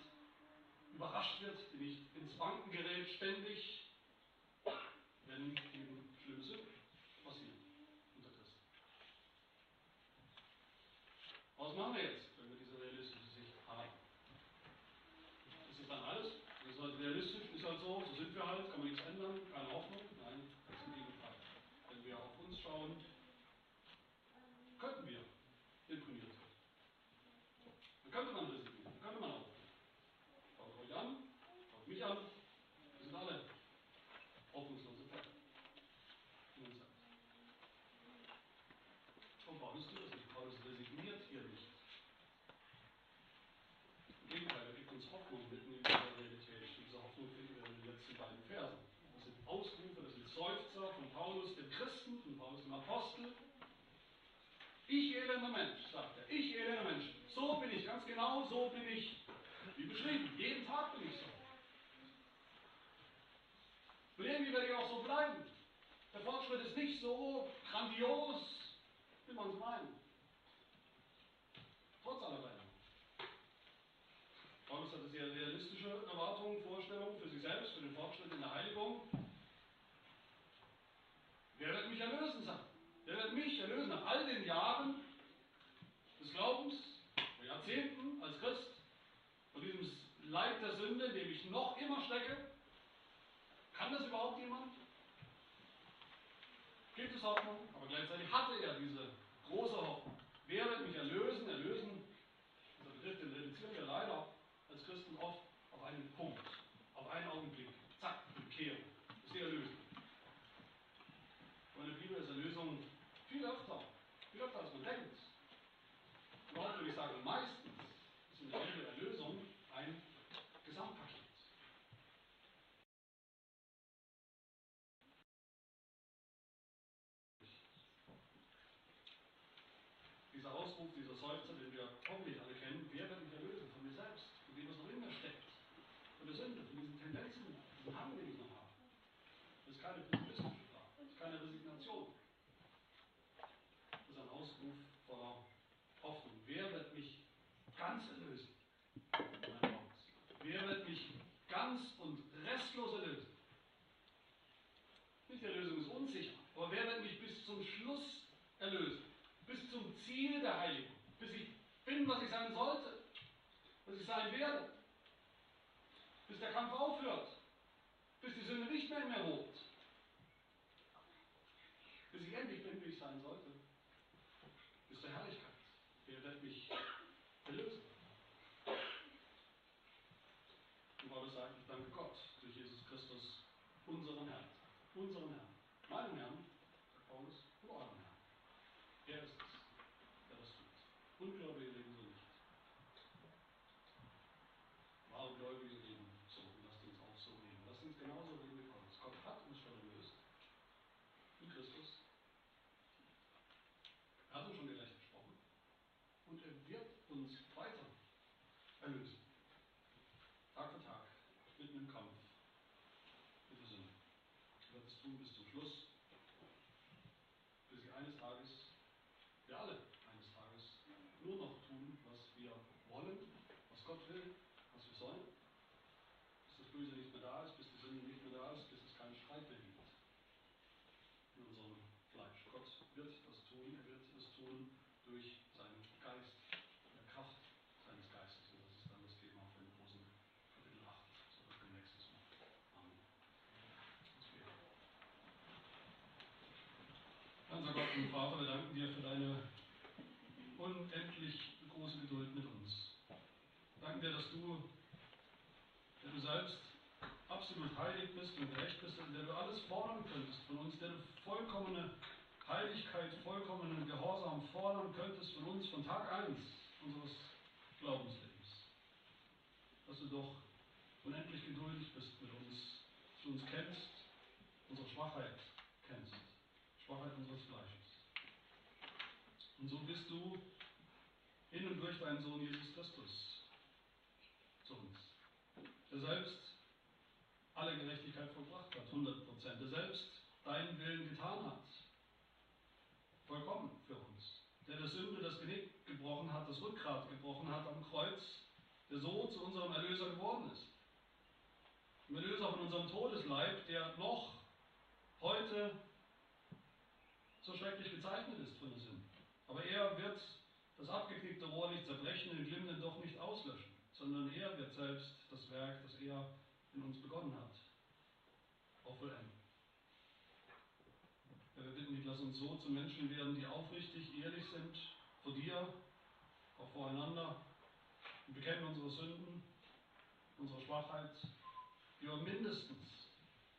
überrascht wird, die nicht ins Wanken gerät ständig, wenn eben schlimme Sünden passieren unter Christen. Was machen wir jetzt, wenn wir diese realistische Sicht haben? Ist das dann alles? Das ist halt realistisch, ist halt so, so sind wir halt, kann man nichts ändern, keine Hoffnung? Nein, das ist im Gegenteil. Wenn wir auf uns schauen, könnten wir imponiert werden. Dann könnte man resignieren, dann könnte man aufgeben. Schaut euch an, schaut mich an, wir sind alle hoffnungslose Fälle. In uns selbst. Und Paulus tut das nicht. Paulus resigniert hier nicht. Im Gegenteil, er gibt uns Hoffnung mitten in dieser Realität. Diese Hoffnung finden wir in den letzten beiden Versen. Das sind Ausrufe, das sind Seufzer von Paulus, dem Christen, von Paulus, dem Apostel. Ich elender Mensch, sagt er. Ich elender Mensch. So bin ich, ganz genau so bin ich. Wie beschrieben, jeden Tag bin ich so. Und irgendwie werde ich auch so bleiben. Der Fortschritt ist nicht so grandios, wie man es meint. Trotz aller Veränderungen. Paulus hatte sehr realistische Erwartungen, Vorstellungen für sich selbst, für den Fortschritt in der Heiligung. Wer wird mich erlösen, sagt Wer wird mich erlösen nach all den Jahren des Glaubens, Jahrzehnten als Christ, von diesem Leid der Sünde, in dem ich noch immer stecke? Kann das überhaupt jemand? Gibt es Hoffnung? Aber gleichzeitig hatte er diese große Hoffnung. Wer wird mich erlösen? Erlösen, dieser Begriff, den reduzieren wir leider als Christen oft auf einen Punkt, auf einen Augenblick. Zack, Bekehrung. Das ist die Erlösung. Und in der Bibel ist Erlösung viel öfter, viel öfter als man denkt. Überhaupt würde ich sagen, meistens ist in der Bibel Erlösung ein Gesamtpaket. Dieser Ausruf, dieser Seufzer, den wir hoffentlich alle kennen, wer wird mich erlösen von mir selbst, von dem, was noch in mir steckt, von der Sünde, von diesen Tendenzen, diesen Hang, den ich noch habe. Das ist keine pessimistische Frage, das ist keine Resignation. Das ist ein Ausruf voller Hoffnung. Wer wird mich ganz erlösen? Mein Gott. Wer wird mich ganz und restlos erlösen? Nicht die Erlösung ist unsicher, aber wer wird mich bis zum Schluss erlösen? Bis zum Ziel der Heiligung. Bis ich bin, was ich sein sollte. Was ich sein werde. bis der Kampf aufhört, bis die Sünde nicht mehr in mir wohnt, bis ich endlich bin, wie ich sein sollte, bis der Herrlichkeit. Er wird mich erlösen. Und Paulus sagt, ich danke Gott durch Jesus Christus, unseren Herrn, unseren Herrn, meinen Herrn, sagt Paulus, und euren Herrn. Er ist es, der das tut. Ungläubige leben so nicht. Wahre Gläubige leben so. Und lasst uns auch so leben. Lasst uns genauso leben wie Paulus. Gott hat uns schon erlöst. In Christus. Er hat uns schon gerecht gesprochen. Und er wird uns weiter erlösen. Tag für Tag. Mitten im Kampf. Mit der Sünde. Er wird es tun bis zum Schluss. Bis sie eines Tages, wir alle eines Tages, nur noch tun, was wir wollen, was Gott will, was wir sollen. Bis das Böse nicht mehr da ist, bis die Sünde nicht mehr da ist, bis es keinen Streit mehr gibt in unserem Fleisch. Gott wird das tun, er wird es tun durch seinen Geist, der Kraft seines Geistes. Und das ist dann das Thema für den großen Kapitel 8, so das wir nächstes Mal. Amen. Uns beten. Unser Gott und Vater, wir danken dir für deine unendlich große Geduld mit uns. Danken dir, dass du, der du selbst absolut heilig bist und gerecht bist und der du alles fordern könntest von uns, der du vollkommene Heiligkeit, vollkommenen Gehorsam fordern könntest von uns von Tag 1 unseres Glaubenslebens. Dass du doch unendlich geduldig bist mit uns, dass du uns kennst, unsere Schwachheit kennst, Schwachheit unseres Fleisches. Und so bist du in und durch deinen Sohn Jesus Christus zu uns, der selbst alle Gerechtigkeit vollbracht hat, 100 Prozent, der selbst deinen Willen getan hat, vollkommen für uns, der der Sünde das Genick gebrochen hat, das Rückgrat gebrochen hat am Kreuz, der so zu unserem Erlöser geworden ist. Dem Erlöser von unserem Todesleib, der noch heute so schrecklich gezeichnet ist von der Sünde. Aber er wird das abgeknickte Rohr nicht zerbrechen, den Glimmenden doch nicht auslöschen, sondern er wird selbst das Werk, das er in uns begonnen hat, auch vollenden. Ja, wir bitten dich, lass uns so zu Menschen werden, die aufrichtig, ehrlich sind vor dir, auch voreinander, und bekennen unsere Sünden, unsere Schwachheit, die wir mindestens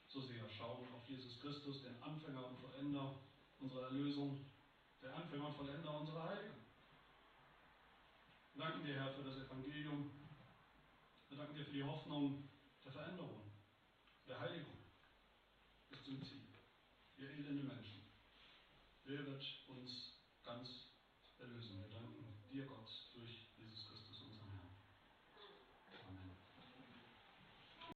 so sehr schauen auf Jesus Christus, den Anfänger und Vollender unserer Erlösung, der Anfänger und Vollender unserer Heiligen. Wir danken dir, Herr, für das Evangelium. Wir danken dir für die Hoffnung der Veränderung, der Heiligung bis zum Ziel. Ihr elende Menschen, wer wird uns